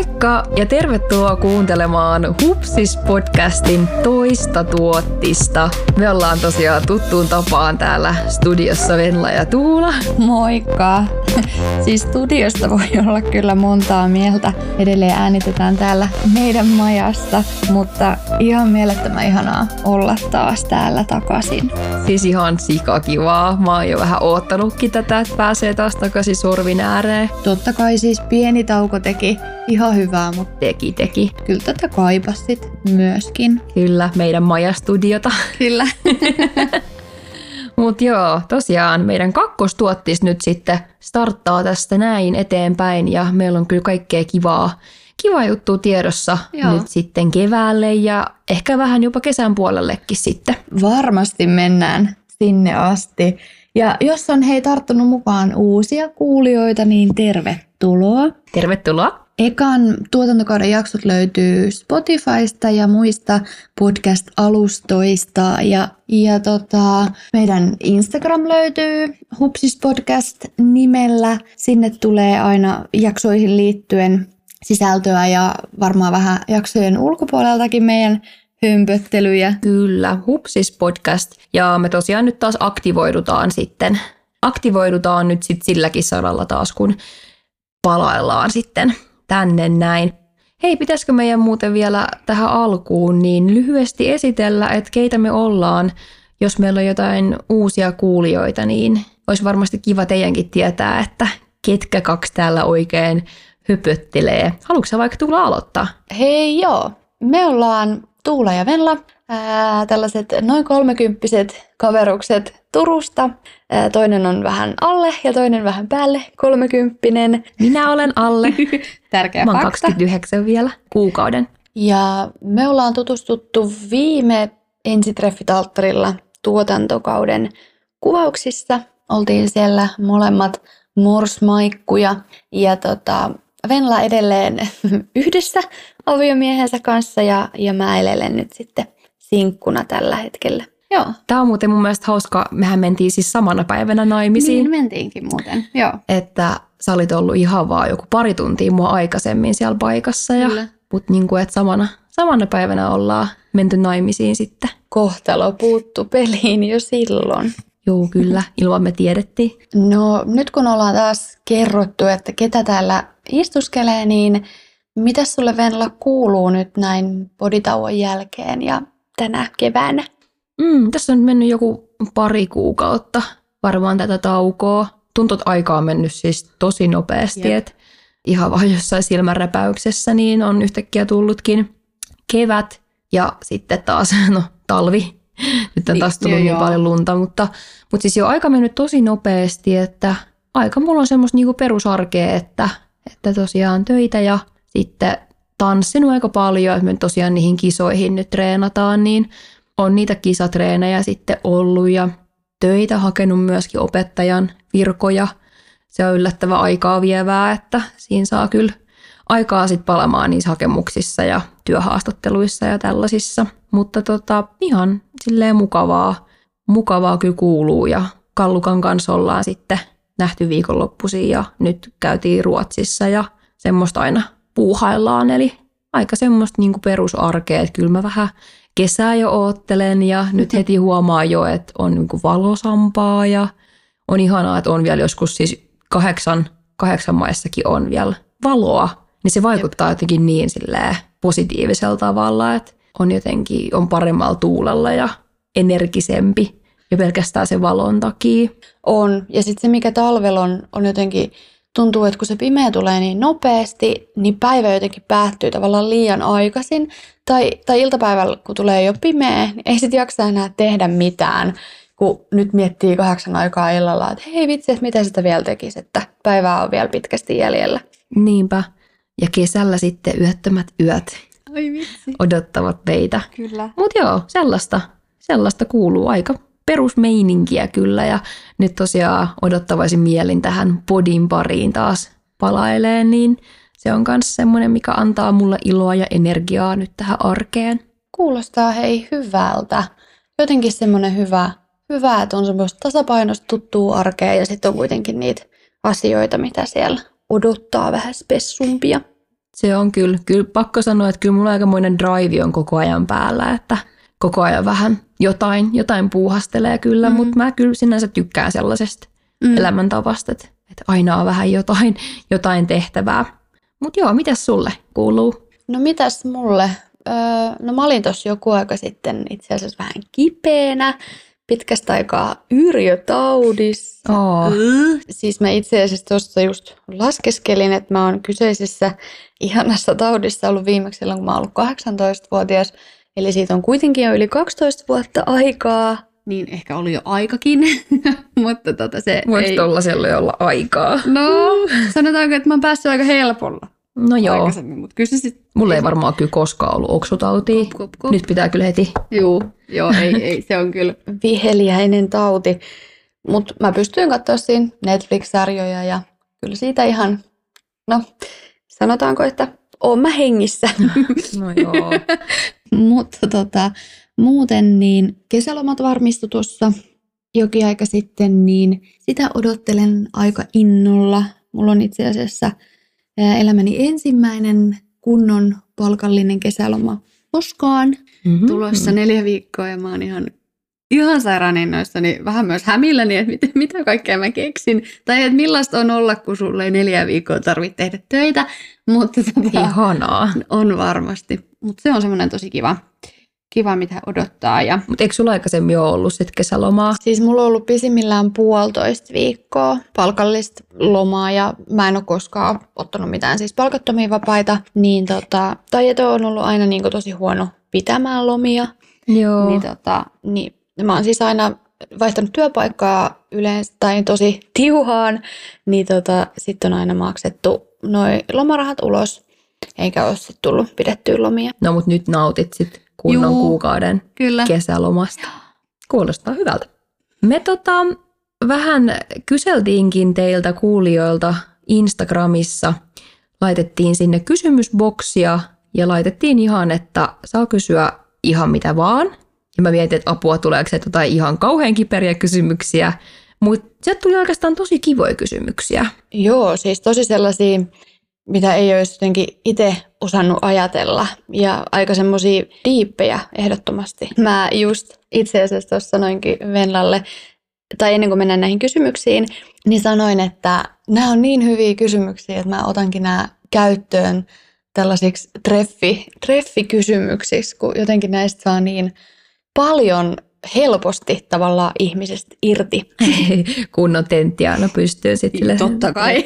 Moikka ja tervetuloa kuuntelemaan Hupsis-podcastin toista tuottista. Me ollaan tosiaan tuttuun tapaan täällä studiossa Venla ja Tuula. Moikka! Siis studiosta voi olla kyllä montaa mieltä. Edelleen äänitetään täällä meidän majasta, mutta ihan mielettömän ihanaa olla taas täällä takaisin. Siis ihan sikakivaa. Mä oon jo vähän oottanutkin tätä, että pääsee taas takaisin sorvin ääreen. Totta kai siis pieni tauko teki ihan hyvää, mutta Teki, teki. kyllä tätä kaipasit myöskin. Kyllä, meidän majastudiota. Kyllä. Mutta joo, tosiaan meidän kakkostuottis nyt sitten starttaa tästä näin eteenpäin ja meillä on kyllä kaikkea kivaa, kivaa juttu tiedossa Joo. nyt sitten keväälle ja ehkä vähän jopa kesän puolellekin sitten. Varmasti mennään sinne asti. Ja jos on hei tarttunut mukaan uusia kuulijoita, niin tervetuloa. Tervetuloa! Ekan tuotantokauden jaksot löytyy Spotifysta ja muista podcast-alustoista. Ja, ja tota, meidän Instagram löytyy Hupsis Podcast nimellä. Sinne tulee aina jaksoihin liittyen sisältöä ja varmaan vähän jaksojen ulkopuoleltakin meidän hömpöttelyjä. Kyllä, Hupsis podcast. Ja me tosiaan nyt taas aktivoidutaan sitten. Aktivoidutaan nyt sitten silläkin saralla taas, kun palaillaan sitten tänne näin. Hei, pitäisikö meidän muuten vielä tähän alkuun niin lyhyesti esitellä, että keitä me ollaan. Jos meillä on jotain uusia kuulijoita, niin olisi varmasti kiva teidänkin tietää, että ketkä kaksi täällä oikein höpöttelee. Haluatko vaikka tulla aloittaa? Hei joo, me ollaan Tuula ja Venla, ää, tällaiset noin kolmekymppiset kaverukset Turusta. Ää, toinen on vähän alle ja toinen vähän päälle kolmekymppinen. Minä olen Alle. Tärkeä Mä oon fakta. 29 vielä kuukauden. Ja me ollaan tutustuttu viime ensitreffitalttarilla tuotantokauden kuvauksissa. Oltiin siellä molemmat morsmaikkuja ja tota, Venla edelleen yhdessä aviomiehensä kanssa ja, ja mä elelen nyt sitten sinkkuna tällä hetkellä. Joo, Tämä on muuten mun mielestä hauska. Mehän mentiin siis samana päivänä naimisiin. niin mentiinkin muuten. Joo, Että sä olit ollut ihan vaan joku pari tuntia mua aikaisemmin siellä paikassa. Ja, Kyllä. mutta niin kuin, että samana, samana päivänä ollaan menty naimisiin sitten. kohtalo puuttu peliin jo silloin. Joo, kyllä. Ilman me tiedettiin. No nyt kun ollaan taas kerrottu, että ketä täällä istuskelee, niin mitä sulle Venla kuuluu nyt näin poditauon jälkeen ja tänä keväänä? Mm, tässä on mennyt joku pari kuukautta varmaan tätä taukoa. Tuntuu, että aika on mennyt siis tosi nopeasti. Jep. Et ihan vaan jossain silmänräpäyksessä niin on yhtäkkiä tullutkin kevät ja sitten taas no, talvi. Nyt on Niin, taas tullut niin joo. paljon lunta, mutta, mutta siis jo aika mennyt tosi nopeasti, että aika mulla on semmoista niinku perusarkea, että, että tosiaan töitä ja sitten tanssinut aika paljon, että me tosiaan niihin kisoihin nyt treenataan, niin on niitä kisatreenejä sitten ollut ja töitä hakenut myöskin opettajan virkoja. Se on yllättävän aikaa vievää, että siinä saa kyllä aikaa sitten palamaan niissä hakemuksissa ja työhaastatteluissa ja tällaisissa. Mutta tota, ihan silleen mukavaa, mukavaa kyllä kuuluu ja Kallukan kanssa ollaan sitten nähty viikonloppuisin ja nyt käytiin Ruotsissa ja semmoista aina puuhaillaan. Eli aika semmoista niinku perusarkea, että kyllä mä vähän kesää jo oottelen ja nyt heti huomaa jo, että on niinku valosampaa ja on ihanaa, että on vielä joskus siis kahdeksan, kahdeksan maissakin on vielä valoa, niin se vaikuttaa jotenkin niin silleen positiivisella tavalla, että on jotenkin on paremmalla tuulella ja energisempi jo pelkästään sen valon takia. On. Ja sitten se, mikä talvella on, on jotenkin, tuntuu, että kun se pimeä tulee niin nopeasti, niin päivä jotenkin päättyy tavallaan liian aikaisin. Tai, tai iltapäivällä, kun tulee jo pimeä, niin ei sitten jaksa enää tehdä mitään, kun nyt miettii kahdeksan aikaa illalla, että hei vitsi, että mitä sitä vielä tekisi, että päivää on vielä pitkästi jäljellä. Niinpä. Ja kesällä sitten yöttömät yöt Ai vitsi. odottavat meitä. Kyllä. Mutta joo, sellaista, sellaista kuuluu aika perusmeininkiä kyllä ja nyt tosiaan odottavaisin mielin tähän podin pariin taas palailee, niin se on myös semmoinen, mikä antaa mulle iloa ja energiaa nyt tähän arkeen. Kuulostaa hei hyvältä. Jotenkin semmoinen hyvä, hyvä, että on semmoista tasapainosta tuttua arkea ja sitten on kuitenkin niitä asioita, mitä siellä odottaa vähän spessumpia. Se on kyllä, kyllä pakko sanoa, että kyllä mulla aikamoinen drive on koko ajan päällä, että koko ajan vähän jotain, jotain puuhastelee kyllä, mm. mutta mä kyllä sinänsä tykkään sellaisesta mm. elämäntavasta, että, että aina on vähän jotain, jotain tehtävää. Mutta joo, mitäs sulle kuuluu? No mitäs mulle? Öö, no mä olin tuossa joku aika sitten itse asiassa vähän kipeänä pitkästä aikaa yrjötaudissa. Oh. Siis mä itse asiassa tuossa just laskeskelin, että mä oon kyseisessä ihanassa taudissa ollut viimeksi silloin, kun mä oon ollut 18-vuotias. Eli siitä on kuitenkin jo yli 12 vuotta aikaa. Niin ehkä oli jo aikakin, mutta tota se Voisi ei... tollasella olla aikaa. No, sanotaanko, että mä oon päässyt aika helpolla No joo, aikaisemmin, mutta kyllä se sit... mulla ei varmaan kyllä koskaan ollut oksutautia. Kop, kop, kop. Nyt pitää kyllä heti. Juu, joo, ei, ei, se on kyllä viheliäinen tauti. Mutta mä pystyin katsoa siinä Netflix-sarjoja ja kyllä siitä ihan, no sanotaanko, että oon mä hengissä. No joo. Mutta tota, muuten niin kesälomat varmistu tuossa jokin aika sitten, niin sitä odottelen aika innolla. Mulla on itse asiassa elämäni ensimmäinen kunnon palkallinen kesäloma koskaan Mm-hmm. tulossa neljä viikkoa ja mä oon ihan, ihan sairaan innoissani, vähän myös hämilläni, että mitä, mitä kaikkea mä keksin. Tai että millaista on olla, kun sulle ei neljä viikkoa tarvitse tehdä töitä, mutta tota, Ihanaa. on varmasti. Mutta se on semmoinen tosi kiva, kiva, mitä odottaa. Ja Mutta eikö sulla aikaisemmin ole ollut sit kesälomaa? Siis mulla on ollut pisimmillään puolitoista viikkoa palkallista lomaa ja mä en ole koskaan ottanut mitään siis palkattomia vapaita. Niin tota, Tajeto on ollut aina niin tosi huono pitämään lomia. Joo. Niin, tota, niin mä oon siis aina vaihtanut työpaikkaa yleensä tai tosi tiuhaan, niin tota, sitten on aina maksettu noi lomarahat ulos, eikä ole sitten tullut pidettyä lomia. No mutta nyt nautit sit kunnon Juu. kuukauden Kyllä. kesälomasta. Kuulostaa hyvältä. Me tota, vähän kyseltiinkin teiltä kuulijoilta Instagramissa. Laitettiin sinne kysymysboksia ja laitettiin ihan, että saa kysyä ihan mitä vaan. Ja mä mietin, että apua tuleeko se jotain ihan kauhean kiperiä kysymyksiä. Mutta sieltä tuli oikeastaan tosi kivoja kysymyksiä. Joo, siis tosi sellaisia, mitä ei olisi jotenkin itse osannut ajatella. Ja aika semmoisia diippejä ehdottomasti. Mä just itse asiassa tuossa sanoinkin Venlalle, tai ennen kuin mennään näihin kysymyksiin, niin sanoin, että nämä on niin hyviä kysymyksiä, että mä otankin nämä käyttöön tällaisiksi treffi, treffikysymyksiksi, kun jotenkin näistä saa niin paljon helposti tavallaan ihmisestä irti. Kunnon tenttiaana pystyy sitten Totta kai.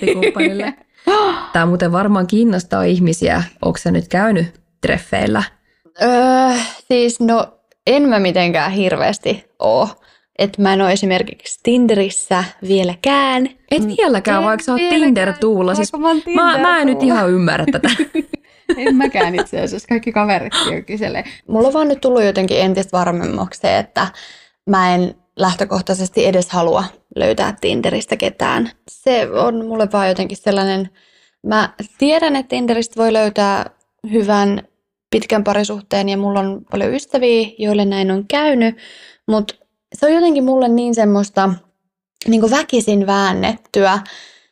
Tämä muuten varmaan kiinnostaa ihmisiä. Onko sä nyt käynyt treffeillä? Öö, siis no en mä mitenkään hirveästi oo. Että mä en ole esimerkiksi Tinderissä vieläkään. Et vieläkään, En vaikka sä oot vieläkään, Tinder-tuulla. Siis mä mä, en nyt ihan ymmärrä tätä. En mäkään itse asiassa. Kaikki kaveritkin jo kyselee. Mulla on vaan nyt tullut jotenkin entistä varmemmaksi se, että mä en lähtökohtaisesti edes halua löytää Tinderistä ketään. Se on mulle vaan jotenkin sellainen... Mä tiedän, että Tinderistä voi löytää hyvän pitkän parisuhteen ja mulla on paljon ystäviä, joille näin on käynyt, mutta se on jotenkin mulle niin semmoista niin väkisin väännettyä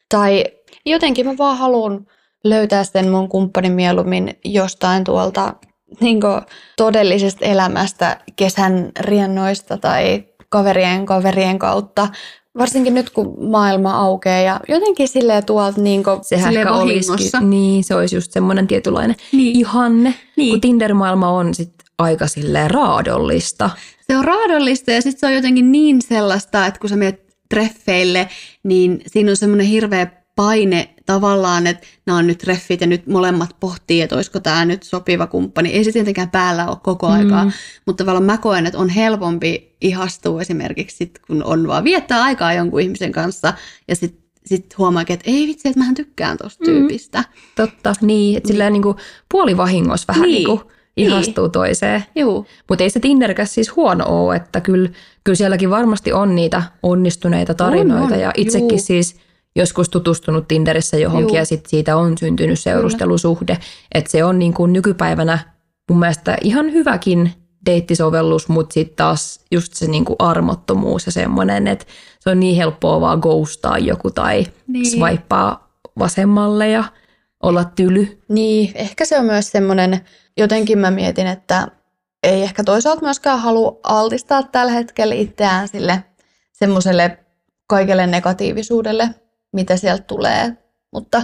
tai jotenkin mä vaan haluan löytää sen mun kumppanin mieluummin jostain tuolta niin todellisesta elämästä, kesän riennoista tai kaverien kaverien kautta. Varsinkin nyt, kun maailma aukeaa ja jotenkin silleen tuolta niin Sehän silleen ehkä olisikin, niin se olisi just semmoinen tietynlainen Niin. ihanne, Niin. kun Tinder-maailma on sit aika silleen raadollista. Se on raadollista ja sitten se on jotenkin niin sellaista, että kun sä menet treffeille, niin siinä on semmoinen hirveä paine tavallaan, että nämä on nyt treffit ja nyt molemmat pohtii, että olisiko tämä nyt sopiva kumppani. Ei se tietenkään päällä ole koko Mm. aikaa, mutta tavallaan mä koen, että on helpompi ihastua esimerkiksi sit, kun on vaan viettää aikaa jonkun ihmisen kanssa ja sitten sit huomaa, että ei vitsi, että mähän tykkään tosta Mm. tyypistä. Totta, niin, että silleen niin kuin puolivahingossa vähän Niin. niin. Niin kuin ihastuu toiseen. Juu, Mutta ei se Tinderkäs siis huono ole, että kyllä, kyllä sielläkin varmasti on niitä onnistuneita tarinoita. On, on, ja itsekin juu. siis joskus tutustunut Tinderissä johonkin Juu. ja sit siitä on syntynyt seurustelusuhde. Että se on niin kuin nykypäivänä mun mielestä ihan hyväkin deittisovellus, mutta sitten taas just se niin kuin armottomuus ja semmoinen, että se on niin helppoa vaan ghostaa joku tai Niin. swipea vasemmalle ja olla tyly. Niin, ehkä se on myös semmoinen, jotenkin mä mietin, että ei ehkä toisaalta myöskään halua altistaa tällä hetkellä itseään sille semmoiselle kaikelle negatiivisuudelle, mitä sieltä tulee. Mutta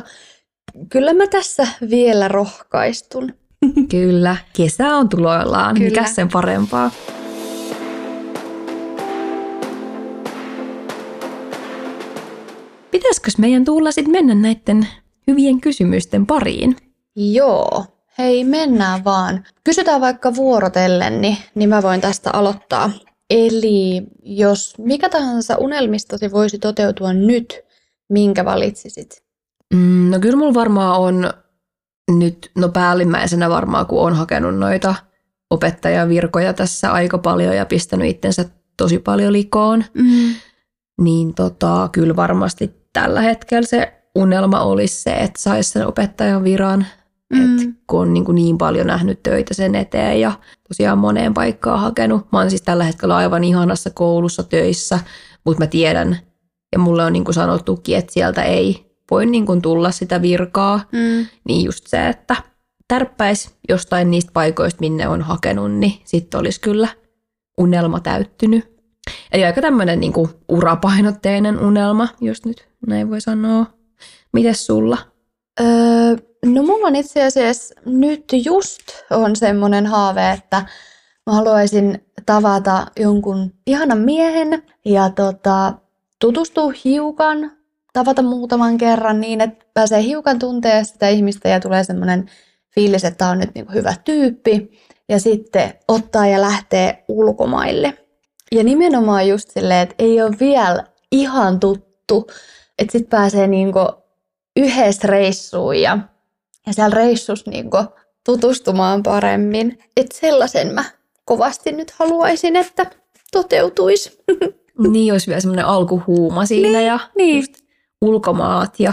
kyllä mä tässä vielä rohkaistun. Kyllä, kesä on tuloillaan. Kyllä. Mikä sen parempaa? Pitäisikö meidän tulla sitten mennä näiden hyvien kysymysten pariin? Joo, hei mennään vaan. Kysytään vaikka vuorotellen, niin, niin mä voin tästä aloittaa. Eli jos mikä tahansa unelmistasi voisi toteutua nyt, minkä valitsisit? Mm, no kyllä mulla varmaan on nyt, no päällimmäisenä varmaan, kun on hakenut noita opettajavirkoja tässä aika paljon ja pistänyt itsensä tosi paljon likoon, mm. niin tota, kyllä varmasti tällä hetkellä se unelma olisi se, että saisi sen opettajan viran, mm. Et kun on niin, kuin niin paljon nähnyt töitä sen eteen ja tosiaan moneen paikkaan hakenut. Mä oon siis tällä hetkellä aivan ihanassa koulussa töissä, mutta mä tiedän ja mulle on niin kuin sanottukin, että sieltä ei voi niin kuin tulla sitä virkaa. Mm. Niin just se, että tärppäisi jostain niistä paikoista, minne on hakenut, niin sitten olisi kyllä unelma täyttynyt. Eli aika tämmöinen niin urapainotteinen unelma, jos nyt näin voi sanoa. Mites sulla? Öö, no mulla on itse asiassa nyt just on semmoinen haave, että mä haluaisin tavata jonkun ihanan miehen ja tota, tutustua hiukan, tavata muutaman kerran niin, että pääsee hiukan tuntea sitä ihmistä ja tulee semmoinen fiilis, että on nyt niin hyvä tyyppi ja sitten ottaa ja lähtee ulkomaille. Ja nimenomaan just silleen, että ei ole vielä ihan tuttu, että sitten pääsee niinku yhdessä reissuun ja, ja siellä reissussa niinku tutustumaan paremmin. Että sellaisen mä kovasti nyt haluaisin, että toteutuisi. Niin, olisi vielä semmoinen alkuhuuma siinä niin, ja niin. Just ulkomaat ja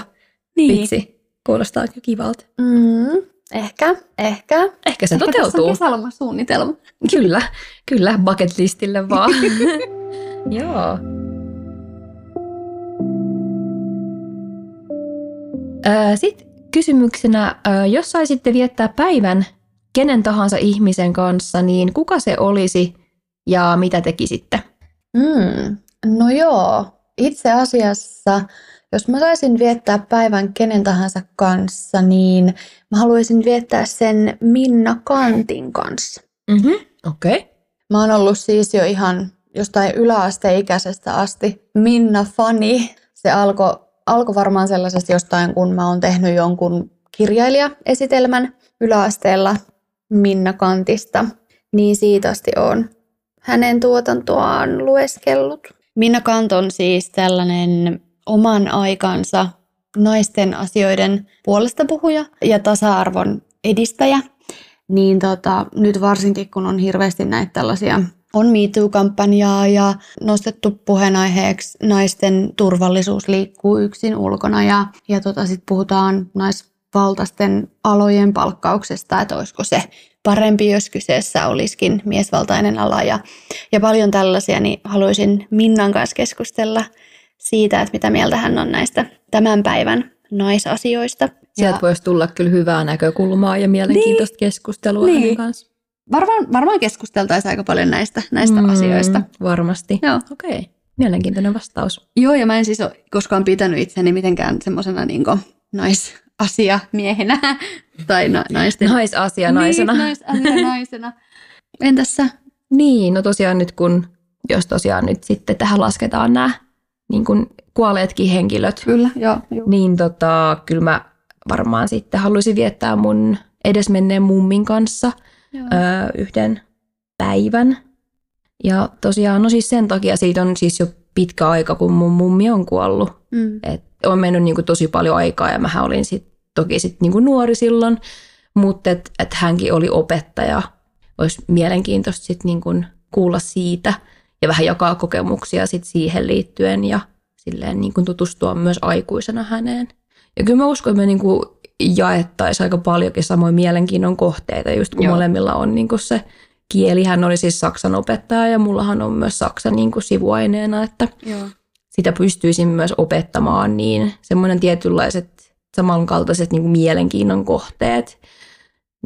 niin. vitsi, kuulostaa kyllä kivalta. Mm, ehkä, ehkä. Ehkä se ehkä toteutuu. Ehkä suunnitelma. Kyllä, kyllä, bucket listille vaan. Joo. Sitten kysymyksenä, jos saisitte viettää päivän kenen tahansa ihmisen kanssa, niin kuka se olisi ja mitä tekisitte? Mm, no joo, itse asiassa jos mä saisin viettää päivän kenen tahansa kanssa, niin mä haluaisin viettää sen Minna Kantin kanssa. Mm-hmm. Okei. Okay. Mä oon ollut siis jo ihan jostain yläasteikäisestä asti Minna-fani. Se alkoi alko varmaan sellaisesta jostain, kun mä oon tehnyt jonkun kirjailijaesitelmän yläasteella Minna Kantista. Niin siitä asti on hänen tuotantoaan lueskellut. Minna Kant on siis tällainen oman aikansa naisten asioiden puolesta puhuja ja tasa-arvon edistäjä, niin tota, nyt varsinkin kun on hirveästi näitä tällaisia on MeToo-kampanjaa ja nostettu puheenaiheeksi naisten turvallisuus liikkuu yksin ulkona ja, ja tota, sitten puhutaan naisvaltaisten alojen palkkauksesta, että olisiko se parempi, jos kyseessä olisikin miesvaltainen ala ja, ja paljon tällaisia, niin haluaisin Minnan kanssa keskustella – siitä, että mitä mieltä hän on näistä tämän päivän naisasioista. Sieltä ja... voisi tulla kyllä hyvää näkökulmaa ja mielenkiintoista niin. keskustelua niin. hänen kanssa. Varmaan, varmaan keskusteltaisiin aika paljon näistä, näistä mm, asioista. Varmasti. Joo. Okei. Okay. Mielenkiintoinen vastaus. Joo, ja mä en siis ole koskaan pitänyt itseni mitenkään semmoisena niin naisasia miehenä tai na- naisten... Naisasia naisena. Niin, naisasia naisena. Entäs sä? Niin, no tosiaan nyt kun, jos tosiaan nyt sitten tähän lasketaan nämä niin kuin kuolleetkin henkilöt. Kyllä, joo. joo. Niin tota, kyllä mä varmaan sitten haluaisin viettää mun edesmenneen mummin kanssa öö, yhden päivän. Ja tosiaan, no siis sen takia siitä on siis jo pitkä aika, kun mun mummi on kuollut. Mm. Et on mennyt niin kuin tosi paljon aikaa ja mä olin sit, toki sit niin kuin nuori silloin, mutta että et hänkin oli opettaja. Olisi mielenkiintoista sit niin kuin kuulla siitä – ja vähän jakaa kokemuksia sit siihen liittyen ja silleen niin kuin tutustua myös aikuisena häneen. Ja kyllä mä uskon, että me niin kuin jaettaisiin aika paljonkin samoin mielenkiinnon kohteita, just kun Joo. molemmilla on niin kuin se kieli. Hän oli siis saksan opettaja ja mullahan on myös saksa niin kuin sivuaineena, että Joo. Sitä pystyisin myös opettamaan, niin semmoinen tietynlaiset samankaltaiset niin kuin mielenkiinnon kohteet.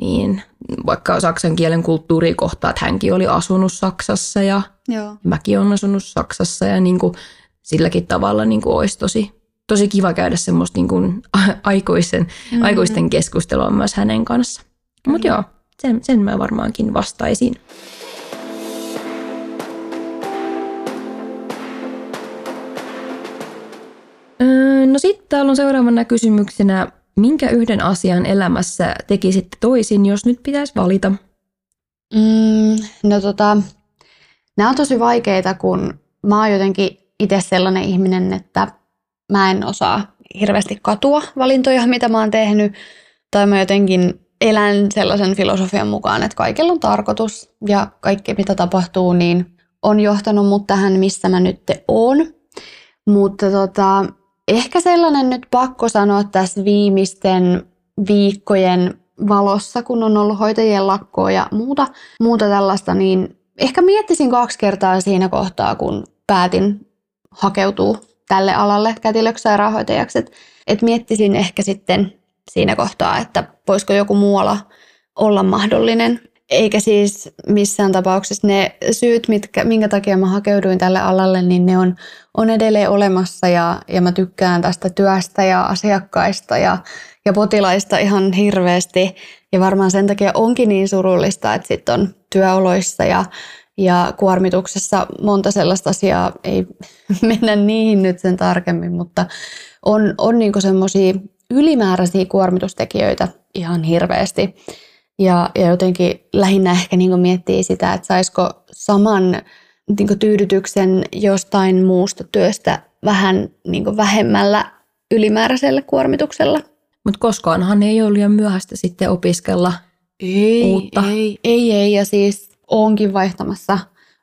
Niin vaikka saksan kielen kulttuuri kohtaa, että hänkin oli asunut Saksassa ja Joo. mäkin olen asunut Saksassa ja niin kuin silläkin tavalla niin kuin olisi tosi, tosi kiva käydä semmoista niin kuin aikuisen, mm-hmm. aikuisten keskustelua myös hänen kanssa. Mutta joo, sen, sen mä varmaankin vastaisin. Sitten täällä on seuraavana kysymyksenä, minkä yhden asian elämässä tekisitte toisin, jos nyt pitäisi valita? Mm, no tota, nämä on tosi vaikeita, kun mä oon jotenkin itse sellainen ihminen, että mä en osaa hirveästi katua valintoja, mitä mä oon tehnyt. Tai mä jotenkin elän sellaisen filosofian mukaan, että kaikilla on tarkoitus ja kaikki mitä tapahtuu, niin on johtanut mut tähän, missä mä nyt oon. Mutta tota, ehkä sellainen nyt pakko sanoa tässä viimeisten viikkojen valossa, kun on ollut hoitajien lakkoa ja muuta, muuta tällaista, niin ehkä miettisin kaksi kertaa siinä kohtaa, kun päätin hakeutua tälle alalle kätilöksi Että et miettisin ehkä sitten siinä kohtaa, että voisiko joku muualla olla mahdollinen. Eikä siis missään tapauksessa ne syyt, mitkä, minkä takia mä hakeuduin tälle alalle, niin ne on, on edelleen olemassa ja, ja mä tykkään tästä työstä ja asiakkaista ja, ja potilaista ihan hirveästi. Ja varmaan sen takia onkin niin surullista, että sitten on työoloissa ja, ja kuormituksessa monta sellaista asiaa, ei mennä niihin nyt sen tarkemmin, mutta on, on niinku semmoisia ylimääräisiä kuormitustekijöitä ihan hirveästi. Ja, ja jotenkin lähinnä ehkä niinku miettii sitä, että saisiko saman niinku tyydytyksen jostain muusta työstä vähän niinku vähemmällä ylimääräisellä kuormituksella. Mutta koskaanhan ei ole liian myöhäistä sitten opiskella ei, uutta. Ei, ei, ei. Ja siis onkin vaihtamassa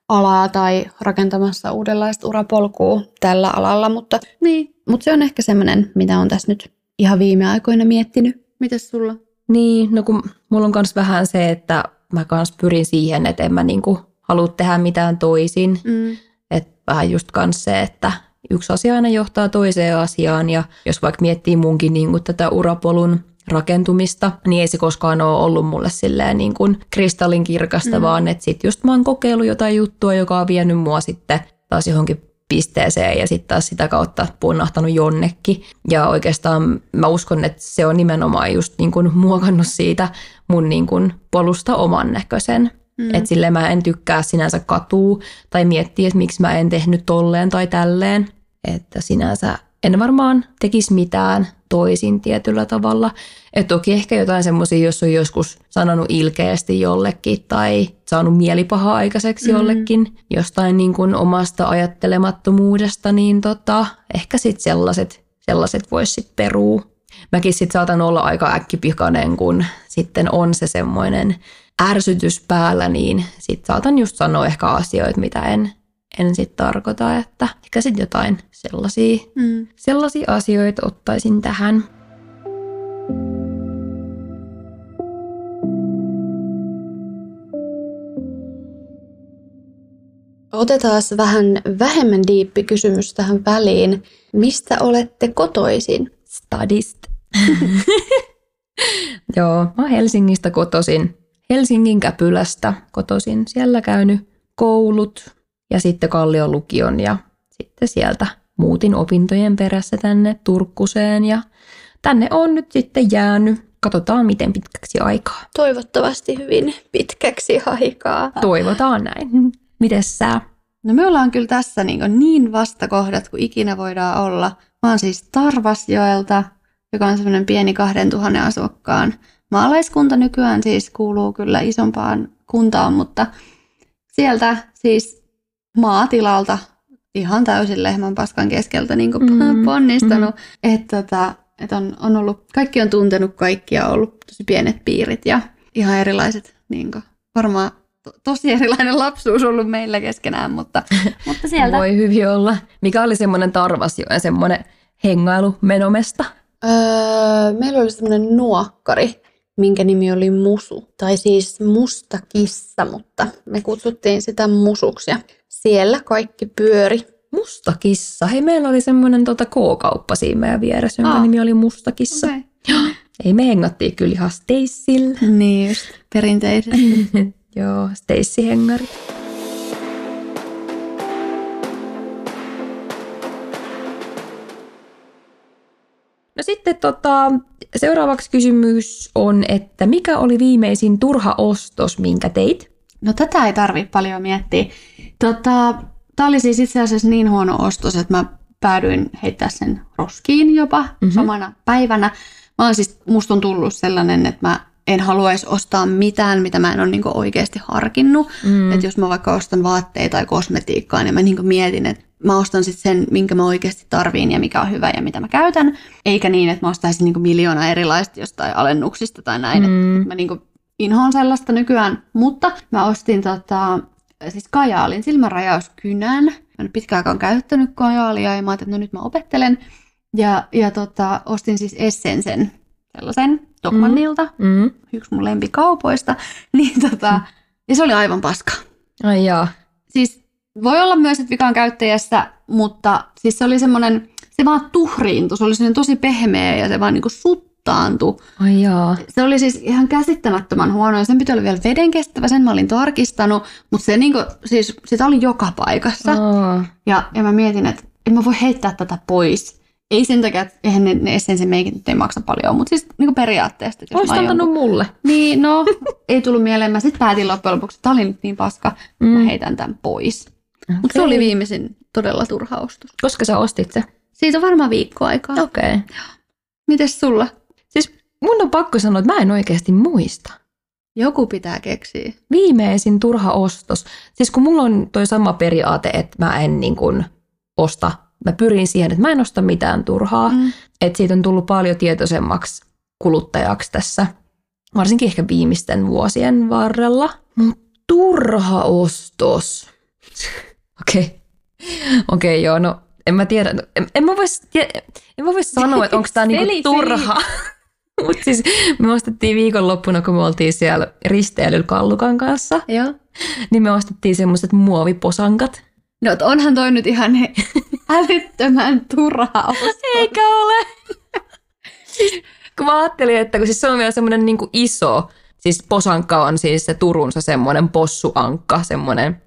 alaa tai rakentamassa uudenlaista urapolkua tällä alalla, mutta, niin, mutta se on ehkä semmoinen, mitä on tässä nyt ihan viime aikoina miettinyt. Mitäs sulla? Niin, no kun mulla on myös vähän se, että mä kans pyrin siihen, että en mä niinku halua tehdä mitään toisin. Mm. Että vähän just kans se, että yksi asia aina johtaa toiseen asiaan ja jos vaikka miettii munkin niinku tätä urapolun rakentumista, niin ei se koskaan ole ollut mulle silleen niin kuin kristallinkirkasta, mm. vaan että sit just mä oon kokeillut jotain juttua, joka on vienyt mua sitten taas johonkin pisteeseen ja sitten taas sitä kautta punnahtanut jonnekin. Ja oikeastaan mä uskon, että se on nimenomaan just niin kuin muokannut siitä mun niin kuin polusta oman näköisen. Mm. Että silleen mä en tykkää sinänsä katuu tai miettiä, että miksi mä en tehnyt tolleen tai tälleen. Että sinänsä en varmaan tekisi mitään toisin tietyllä tavalla. Et toki ehkä jotain semmoisia, jos on joskus sanonut ilkeästi jollekin tai saanut mielipahaa aikaiseksi mm. jollekin jostain niin kuin omasta ajattelemattomuudesta, niin tota, ehkä sitten sellaiset, sellaiset voisi sitten perua. Mäkin sitten saatan olla aika äkkipikainen, kun sitten on se semmoinen ärsytys päällä, niin sitten saatan just sanoa ehkä asioita, mitä en, en sit tarkoita, että ehkä sitten jotain sellaisia, mm. sellaisia asioita ottaisin tähän. Otetaan vähän vähemmän diippi kysymys tähän väliin. Mistä olette kotoisin? Stadist. Joo, mä oon Helsingistä kotoisin. Helsingin Käpylästä kotoisin. Siellä käynyt koulut, ja sitten Kallion lukion ja sitten sieltä muutin opintojen perässä tänne Turkkuseen ja tänne on nyt sitten jäänyt. Katsotaan miten pitkäksi aikaa. Toivottavasti hyvin pitkäksi aikaa. Toivotaan näin. Mites sä? No me ollaan kyllä tässä niin, niin vastakohdat kuin ikinä voidaan olla. Mä oon siis Tarvasjoelta, joka on semmoinen pieni 2000 asukkaan maalaiskunta nykyään siis kuuluu kyllä isompaan kuntaan, mutta sieltä siis maatilalta ihan täysin lehmän paskan keskeltä niin kuin mm, ponnistanut. Mm. Että tota, et on, on ollut, kaikki on tuntenut kaikkia, on ollut tosi pienet piirit ja ihan erilaiset, niin kuin, varmaan to, tosi erilainen lapsuus ollut meillä keskenään, mutta, mutta sieltä. Voi hyvin olla. Mikä oli semmoinen tarvas jo ja semmoinen hengailu menomesta? Öö, meillä oli semmoinen nuokkari, minkä nimi oli Musu, tai siis musta kissa, mutta me kutsuttiin sitä Musuksi. Ja siellä kaikki pyöri. Musta kissa. Hei, meillä oli semmoinen tota K-kauppa siinä meidän vieressä, jonka Aa. nimi oli Musta kissa. Okay. Ei, me hengattiin kyllä ihan Staceyllä. Niin just, perinteisesti. Joo, Stacy hengari. No sitten tota, seuraavaksi kysymys on, että mikä oli viimeisin turha ostos, minkä teit? No tätä ei tarvi paljon miettiä. Tota, Tämä oli siis itse asiassa niin huono ostos, että mä päädyin heittää sen roskiin jopa Mhm. mm-hmm. samana päivänä. Mä oon siis, musta on tullut sellainen, että mä en haluaisi ostaa mitään, mitä mä en ole niinku oikeasti harkinnut. Mm. Että jos mä vaikka ostan vaatteita tai kosmetiikkaa, niin mä niinku mietin, että mä ostan sitten sen, minkä mä oikeasti tarviin ja mikä on hyvä ja mitä mä käytän. Eikä niin, että mä ostaisin niinku miljoona erilaista jostain alennuksista tai näin. Mm. Mm. Mä niinku inhoan sellaista nykyään. Mutta mä ostin tota, siis kajaalin silmänrajauskynän. Mä en pitkään aikaan käyttänyt kajaalia ja mä ajattelin, että no nyt mä opettelen. Ja, ja tota, ostin siis Essensen sellaisen Dogmannilta, mm. Mm. yksi mun lempikaupoista. Niin tota, ja se oli aivan paska. Ai jaa. Siis voi olla myös, että vika on käyttäjässä, mutta siis se oli semmoinen, se vaan tuhriintui, se oli semmoinen tosi pehmeä ja se vaan niinku suttaantui. Ai jaa. Se oli siis ihan käsittämättömän huono ja sen piti olla vielä vedenkestävä, sen mä olin tarkistanut, mutta se niinku, siis sitä oli joka paikassa. Aa. Ja, ja mä mietin, että en mä voi heittää tätä pois. Ei sen takia, että eihän ne, ne Essensen meikit ei maksa paljon, mutta siis niinku periaatteessa. Aion- antanut mulle. Niin, no, ei tullut mieleen. Mä sitten päätin loppujen lopuksi, että tämä oli nyt niin paska, mm. mä heitän tämän pois. Mutta se oli viimeisin todella turha ostos. Koska sä ostit se? Siitä on varmaan viikko aikaa. Okei. Okay. Mites sulla? Siis mun on pakko sanoa, että mä en oikeasti muista. Joku pitää keksiä. Viimeisin turha ostos. Siis kun mulla on toi sama periaate, että mä en niin kuin osta, mä pyrin siihen, että mä en osta mitään turhaa. Mm. Että siitä on tullut paljon tietoisemmaksi kuluttajaksi tässä, varsinkin ehkä viimeisten vuosien varrella. Mutta turha ostos. Okei. Okay. Okei, okay, joo, no en mä tiedä. No, En, en, mä tie- en mä vois sanoa, että onko tää niinku turha. Mutta siis me ostettiin viikonloppuna, kun me oltiin siellä risteilyllä Kallukan kanssa, Joo. niin me ostettiin semmoiset muoviposankat. No onhan toi nyt ihan älyttömän turha ostos. Eikä ole. kun mä ajattelin, että kun siis se on vielä semmoinen niin iso, siis posankka on siis se Turunsa semmoinen possuankka, semmoinen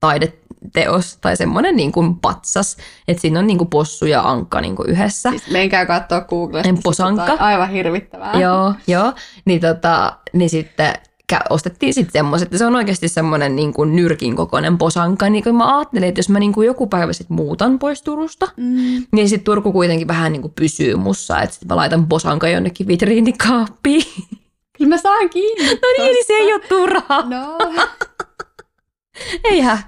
taideteos tai semmoinen niin kuin patsas, että siinä on niin kuin possu ja ankka niin kuin yhdessä. Siis menkää katsoa Googlesta. En sit posankka. jotain Aivan hirvittävää. Joo, joo. Niin, tota, niin sitten ostettiin sitten semmoiset, että se on oikeasti semmoinen niin kuin nyrkin kokoinen posanka. Niin kun mä ajattelin, että jos mä niin kuin joku päivä sitten muutan pois Turusta, Mm. niin sitten Turku kuitenkin vähän niin kuin pysyy mussa, että sitten mä laitan posanka jonnekin vitriinikaappiin. Kyllä mä saan kiinni No niin, niin se ei ole turhaa. No. Eihän.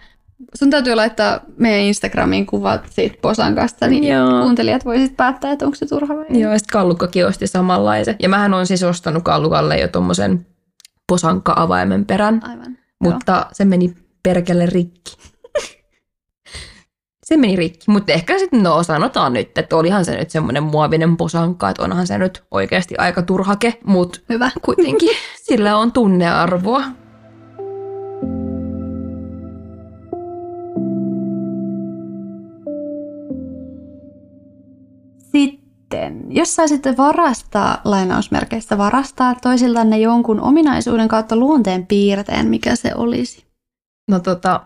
Sun täytyy laittaa meidän Instagramiin kuvat siitä posankasta, niin Joo. kuuntelijat voisit päättää, että onko se turha vai ei. Joo, ja sitten Kallukkakin osti samanlaisen. Ja mähän on siis ostanut Kallukalle jo tommosen posankka-avaimen perän, Aivan. mutta se meni perkele rikki. se meni rikki, mutta ehkä sitten, no sanotaan nyt, että olihan se nyt semmoinen muovinen posankka, että onhan se nyt oikeasti aika turhake, mutta Hyvä. kuitenkin sillä on tunnearvoa. Sitten, jos saisitte varastaa, lainausmerkeistä varastaa toisiltanne jonkun ominaisuuden kautta luonteen piirteen, mikä se olisi? No tota,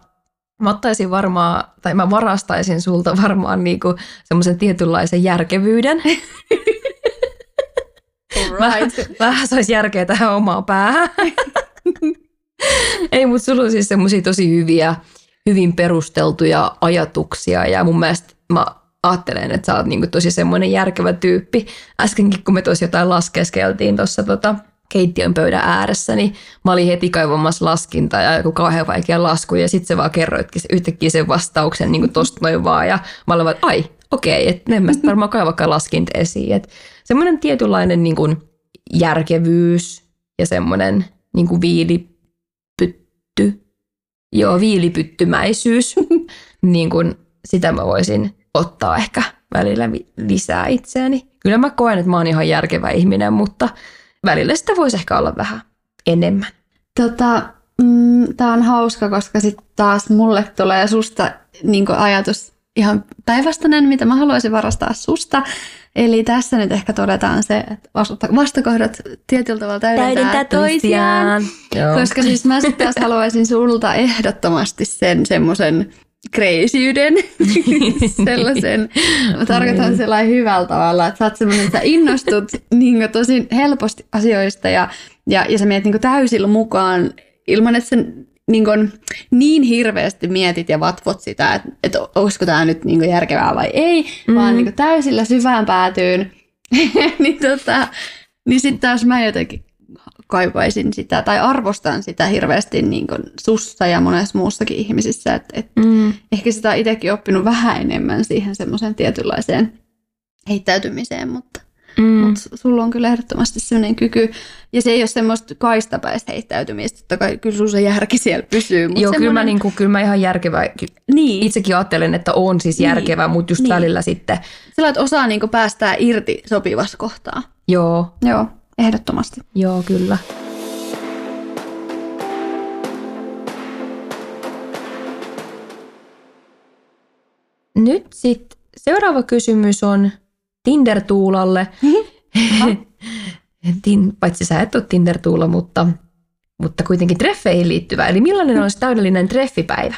mä ottaisin varmaan, tai mä varastaisin sulta varmaan niinku semmoisen tietynlaisen järkevyyden. Vähän, vähän saisi järkeä tähän omaan päähän. Ei, mutta sulla on siis semmoisia tosi hyviä, hyvin perusteltuja ajatuksia ja mun mielestä mä ajattelen, että sä oot niinku tosi semmoinen järkevä tyyppi. Äskenkin kun me tuossa jotain laskeskeltiin tuossa tota, keittiön pöydän ääressä, niin mä olin heti kaivamassa laskinta ja joku kauhean vaikea lasku ja sitten se vaan kerroitkin yhtäkkiä sen vastauksen niin tosta noin vaan ja mä olin vaan, ai, okei, että en mä sitten varmaan kaivakaan laskinta esiin. Et semmoinen tietynlainen niin järkevyys ja semmoinen niin kuin viilipytty, joo, viilipyttymäisyys, niin kuin sitä mä voisin ottaa ehkä välillä lisää itseäni. Kyllä mä koen, että mä oon ihan järkevä ihminen, mutta välillä sitä voisi ehkä olla vähän enemmän. Tota, mm, tää on hauska, koska sitten taas mulle tulee susta niin ajatus ihan päinvastainen, mitä mä haluaisin varastaa susta. Eli tässä nyt ehkä todetaan se, että vastakohdat tietyllä tavalla täydentää, täydentää toisiaan. toisiaan. Koska siis mä sitten taas haluaisin sulta ehdottomasti sen semmoisen kreisyyden, sellaisen, mä tarkoitan sellainen hyvällä tavalla, että sä oot semmoinen, että sä innostut niin tosi helposti asioista ja, ja, ja sä menet niin täysillä mukaan ilman, että sen niin, kuin, niin hirveästi mietit ja vatvot sitä, että, että olisiko tämä nyt niin järkevää vai ei, mm. vaan niin täysillä syvään päätyyn. niin tota, niin sitten taas mä jotenkin kaipaisin sitä tai arvostan sitä hirveästi niin kuin sussa ja monessa muussakin ihmisissä. Et, et mm. Ehkä sitä on itsekin oppinut vähän enemmän siihen semmoiseen tietynlaiseen heittäytymiseen, mutta Mm. Mutta sulla on kyllä ehdottomasti sellainen kyky, ja se ei ole semmoista kaistapäistä heittäytymistä, että kai kyllä sulla se järki siellä pysyy. Mut Joo, semmoinen... kyllä, mä niinku, kyllä mä ihan järkevä, niin. itsekin ajattelen, että on siis niin. järkevä, mutta just niin. välillä sitten. Sillä että osaa niinku päästää irti sopivassa kohtaa. Joo. Joo, ehdottomasti. Joo, kyllä. Nyt sitten seuraava kysymys on, Tinder-tuulalle. Paitsi sä et ole Tinder-tuula, mutta, mutta kuitenkin treffeihin liittyvä. Eli millainen olisi täydellinen treffipäivä?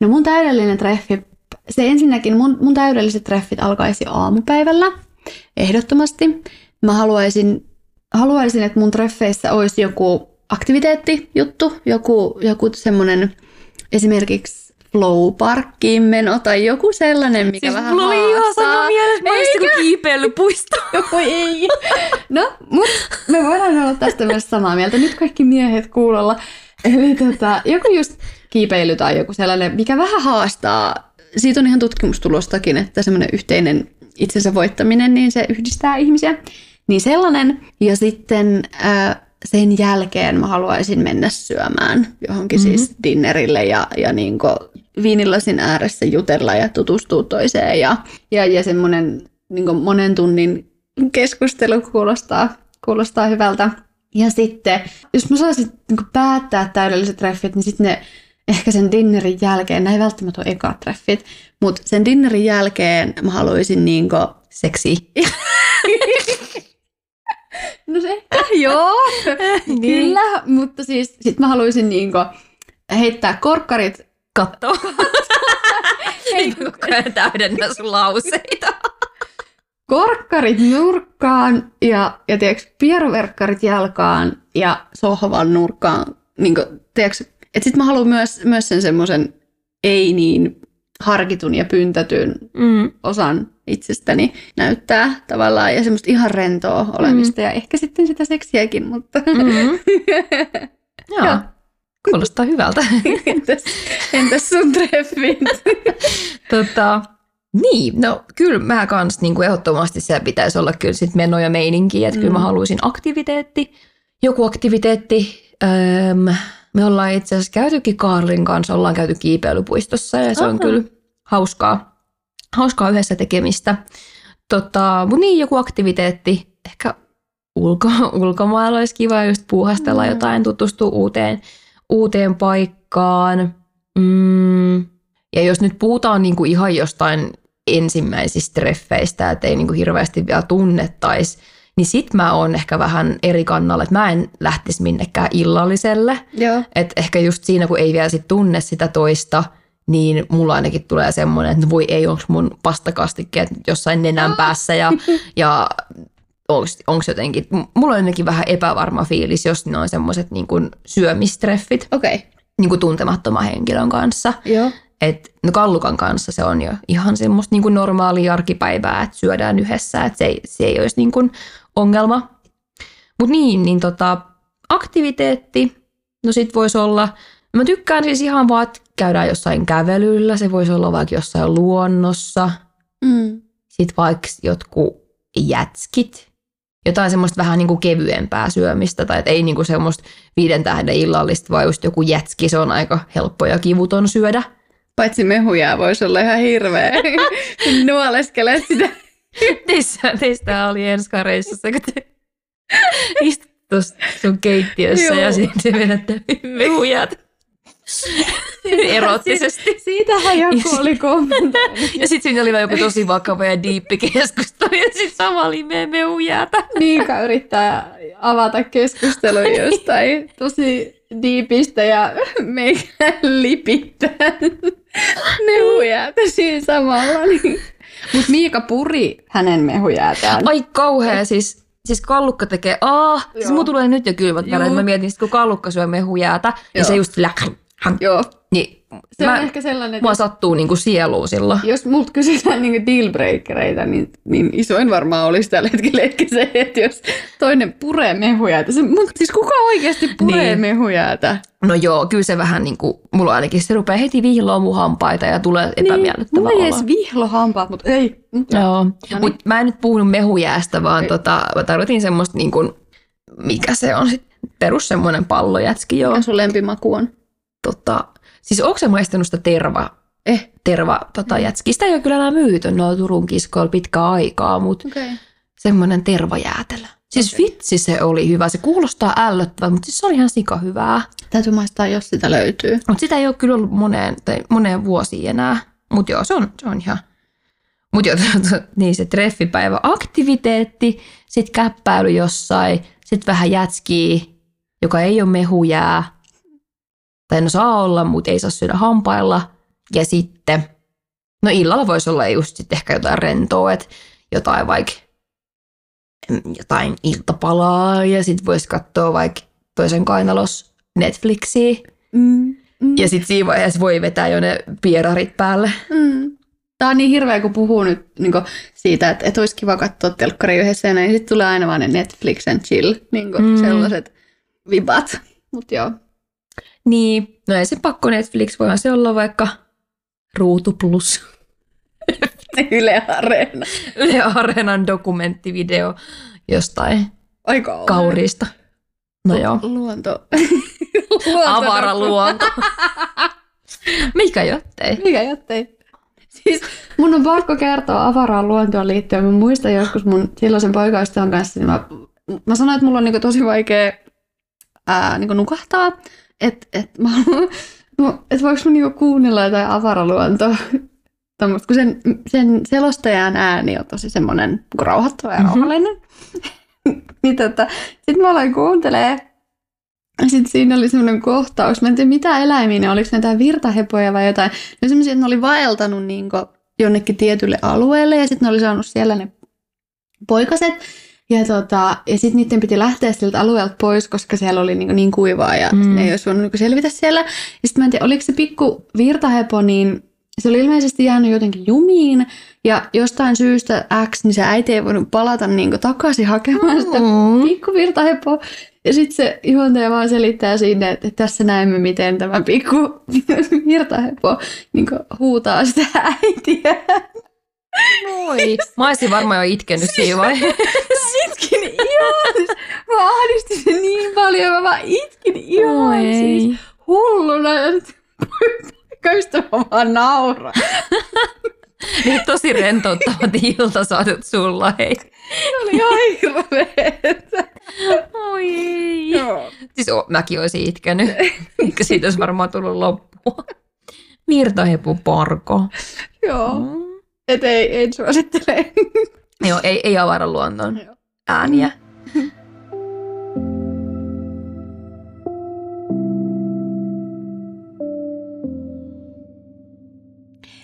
No mun täydellinen treffi, se ensinnäkin mun, mun täydelliset treffit alkaisi aamupäivällä, ehdottomasti. Mä haluaisin, haluaisin, että mun treffeissä olisi joku aktiviteettijuttu, joku, joku semmoinen esimerkiksi Flow-parkkiin meno tai joku sellainen, mikä siis vähän mulla haastaa. ihan sama mielessä, mä olisin kiipeilypuisto. Voi ei. No, mut me voidaan olla tästä myös samaa mieltä. Nyt kaikki miehet kuulolla. Eli tota, joku just kiipeily tai joku sellainen, mikä vähän haastaa. Siitä on ihan tutkimustulostakin, että semmoinen yhteinen itsensä voittaminen, niin se yhdistää ihmisiä. Niin sellainen. Ja sitten äh, sen jälkeen mä haluaisin mennä syömään johonkin mm-hmm. siis dinnerille ja, ja niin viinilasin ääressä jutella ja tutustua toiseen ja, ja, ja semmoinen niin monen tunnin keskustelu kuulostaa, kuulostaa hyvältä. Ja sitten, jos mä saisin niin päättää täydelliset treffit, niin sitten ne ehkä sen dinnerin jälkeen, näin välttämättä ole ekat treffit, mutta sen dinnerin jälkeen mä haluaisin niin. Seksi. no se ehkä joo, niin. kyllä, mutta siis sit mä haluaisin niin kuin heittää korkkarit katto. Ei koko ajan täydennä sun lauseita. Korkkarit nurkkaan ja, ja tiedätkö, pieroverkkarit jalkaan ja sohvan nurkkaan. Niin kuin, tiedätkö, et sit mä haluan myös, myös sen semmoisen ei niin harkitun ja pyntätyn mm. osan itsestäni näyttää tavallaan ja semmoista ihan rentoa olemista mm. ja ehkä sitten sitä seksiäkin, mutta... Mm. Joo. Kuulostaa hyvältä. entäs, entäs sun treffit? tota, niin, no kyllä mä kans niin kuin ehdottomasti se pitäisi olla kyllä sit meno ja meininki, että mm. kyllä mä mm. haluaisin aktiviteetti, joku aktiviteetti. Öm, me ollaan itse asiassa käytykin Karlin kanssa, ollaan käyty kiipeilypuistossa ja se Aha. on kyllä hauskaa, hauskaa yhdessä tekemistä. Tota, mutta niin, joku aktiviteetti, ehkä ulko, ulkomailla olisi kiva just puuhastella mm. jotain, tutustua uuteen uuteen paikkaan. Mm. Ja jos nyt puhutaan niin kuin ihan jostain ensimmäisistä treffeistä, että ei niin kuin hirveästi vielä tunnettaisi, niin sit mä oon ehkä vähän eri kannalla, että mä en lähtisi minnekään illalliselle. Joo. Et ehkä just siinä, kun ei vielä sit tunne sitä toista, niin mulla ainakin tulee semmoinen, että voi ei, onko mun pastakastikkeet jossain nenän päässä ja, ja onko jotenkin, mulla on jotenkin vähän epävarma fiilis, jos ne on semmoiset niin syömistreffit. Okei. Okay. Niin kuin tuntemattoman henkilön kanssa. Joo. Et, no kallukan kanssa se on jo ihan semmoista niin kuin normaalia arkipäivää, että syödään yhdessä, että se ei, se ei olisi niin kuin ongelma. Mutta niin, niin tota, aktiviteetti, no sit voisi olla, mä tykkään siis ihan vaan, että käydään jossain kävelyllä, se voisi olla vaikka jossain luonnossa. Mm. Sitten vaikka jotkut jätskit, jotain semmoista vähän niin kuin kevyempää syömistä, tai et ei niin kuin semmoista viiden tähden illallista, vaan just joku jätski, se on aika helppo ja kivuton syödä. Paitsi mehuja voisi olla ihan hirveä. Nuoleskele sitä. Teissä, teistä oli enskareissa, kun te istut sun keittiössä Joo. ja sitten vedätte mehujat. Erottisesti. Siitähän joku oli kommentoinut. Ja sitten siinä oli joku tosi vakava ja diippi keskustelu ja sitten sama oli meidän mehujäätä. Niika yrittää avata keskustelun jostain tosi diipistä ja meikä lipittää mehujäätä siinä samalla. Niin. Mutta Miika puri hänen mehujäätään. Ai kauhea, siis, siis kallukka tekee, aah, siis mulla tulee nyt jo kylmät väreet. Juu. Mä mietin, sit kun kallukka syö mehujäätä, niin Joo. se just sillä, hän, Joo. niin Se mä, on ehkä sellainen, että mua sattuu niinku sieluun silloin. jos multa kysytään niinku dealbreakereita, niin, niin isoin varmaan olisi tällä hetkellä ehkä se, että jos toinen puree mehujäätä. Se, mutta siis kuka oikeasti puree Niin. niin. mehujäätä? No joo, kyllä se vähän niinku, mulla ainakin se rupeaa heti vihloa mun hampaita ja tulee epämiellyttävä Niin, mulla ei edes vihlohampaat, mutta ei. Joo, niin. mutta mä en nyt puhunut mehujäästä, vaan Ei. tota, mä tarkoitin semmoista niin kuin, mikä se on sitten, perus semmoinen pallojätski, joo. Mikä sun lempimaku on? Tota, siis onko se maistanut sitä terva, Eh. terva tota, jätski? Sitä ei ole kyllä enää myyty noilla Turun kiskoilla pitkää aikaa, mutta. Okay. semmoinen tervajäätelö. Siis Okei. vitsi se oli hyvä. Se kuulostaa ällöttävältä, mutta siis se oli ihan sika hyvää. Täytyy maistaa, jos sitä löytyy. Mutta sitä ei ole kyllä ollut moneen, tai moneen vuosiin enää. Mutta joo, se on, se on ihan... Mutta joo, niin se treffipäivä, aktiviteetti, sitten käppäily jossain, sitten vähän jätskiä, joka ei ole mehujää, tai no saa olla, mutta ei saa syödä hampailla. Ja sitten, no illalla voisi olla just sitten ehkä jotain rentoa, että jotain vaikka mm, jotain iltapalaa, ja sitten voisi katsoa vaikka toisen kainalos Netflixiä. Mm. Mm. Ja sitten siinä vaiheessa voi vetää jo ne pierarit päälle. Mm. Tämä on niin hirveä, kun puhuu nyt niin siitä, että, että olisi kiva katsoa telkkari yhdessä ja näin. Sitten tulee aina vaan ne Netflix and chill, niin Mm. mm. sellaiset vibat. Mutta joo. Niin, no ei se pakko Netflix, voihan se olla vaikka Ruutu Plus. Yle Areena. Yle Areenan dokumenttivideo jostain Aika on. kauriista. No joo, Luonto. avara luonto. Mikä jottei? Mikä jottei? Siis mun on pakko kertoa avaraan luontoon liittyen. Mä muistan joskus mun silloisen poikaystävän kanssa, niin mä, mä sanoin, että mulla on niinku tosi vaikea ää, niinku nukahtaa. Että et, mä haluan- no, et voiko mä niinku kuunnella jotain avaraluontoa. Tommosta, kun sen, sen selostajan ääni on tosi semmoinen niinku rauhoittava ja Mhm. rauhallinen. niin tota, sit mä aloin kuuntelee. Sitten siinä oli semmoinen kohtaus, mä en tiedä mitä eläimiä ne, oliko ne jotain virtahepoja vai jotain. Ne semmoisia, että ne oli vaeltanut niin jonnekin tietylle alueelle ja sitten ne oli saanut siellä ne poikaset. Ja, tota, ja sitten niiden piti lähteä sieltä alueelta pois, koska siellä oli niin, niin kuivaa ja Mm. ne ei olisi voinut niin selvitä siellä. Ja sitten mä en tiedä, oliko se pikku virtahepo, niin se oli ilmeisesti jäänyt jotenkin jumiin. Ja jostain syystä X, niin se äiti ei voinut palata niin takaisin hakemaan sitä Mm. pikku virtahepo. Ja sitten se juontaja vaan selittää sinne, että tässä näemme, miten tämä pikku virtahepo niin huutaa sitä äitiä. Moi. Mä olisin varmaan jo itkenyt siinä vaiheessa. Itkin ihan, siis mä ahdistin se niin paljon, mä vaan itkin ihan siis hulluna. Sit poikaystävä vaan nauraa. Niin tosi rentouttavat iltasaatet sulla, hei. Se oli ihan hirveetä. Oi ei. Joo. Siis o, mäkin olisin itkenyt. Siitä olisi varmaan tullut loppua. Virtahepu parko. Joo. Mm. Et ei, ei suosittele. Joo, ei, ei avara luontoon Joo. ääniä.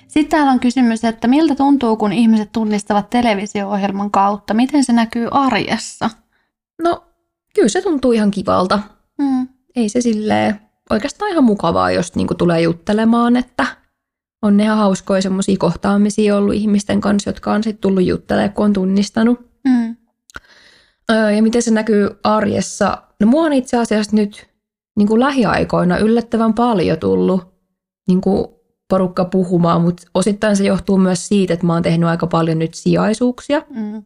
Sitten täällä on kysymys, että miltä tuntuu, kun ihmiset tunnistavat televisio-ohjelman kautta? Miten se näkyy arjessa? No, kyllä se tuntuu ihan kivalta. Hmm. Ei se silleen, oikeastaan ihan mukavaa, jos niinku tulee juttelemaan, että on ne ihan hauskoja semmoisia kohtaamisia ollut ihmisten kanssa, jotka on sitten tullut juttelemaan, kun on tunnistanut. Hmm. Öö, ja miten se näkyy arjessa? No mua on itse asiassa nyt niin kuin lähiaikoina yllättävän paljon tullut niin kuin porukka puhumaan, mutta osittain se johtuu myös siitä, että mä oon tehnyt aika paljon nyt sijaisuuksia Hmm.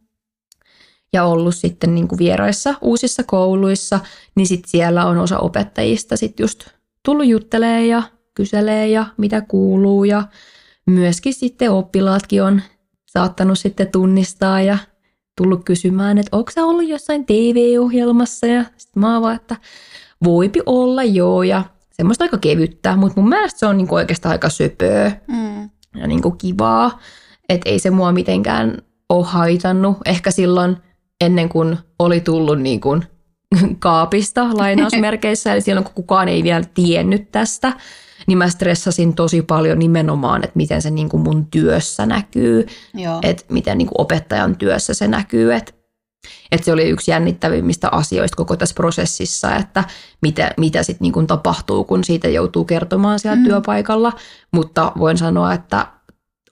ja ollut sitten niin kuin vieraissa uusissa kouluissa, niin sitten siellä on osa opettajista sitten just tullut juttelee ja kyselee ja mitä kuuluu ja myöskin sitten oppilaatkin on saattanut sitten tunnistaa ja tullut kysymään, että onko sä ollut jossain TV-ohjelmassa ja sitten mä vaan, että voipi olla joo ja semmoista aika kevyttä, mutta mun mielestä se on niinku oikeastaan aika söpöä Mm. ja niinku kivaa. Että ei se mua mitenkään ole haitannut. Ehkä silloin ennen kuin oli tullut niin kuin kaapista lainausmerkeissä, eli silloin kun kukaan ei vielä tiennyt tästä, niin mä stressasin tosi paljon nimenomaan, että miten se niin kuin mun työssä näkyy, Joo. että miten niin kuin opettajan työssä se näkyy, että että se oli yksi jännittävimmistä asioista koko tässä prosessissa, että mitä, mitä sitten niin kuin tapahtuu, kun siitä joutuu kertomaan siellä Mm. työpaikalla. Mutta voin sanoa, että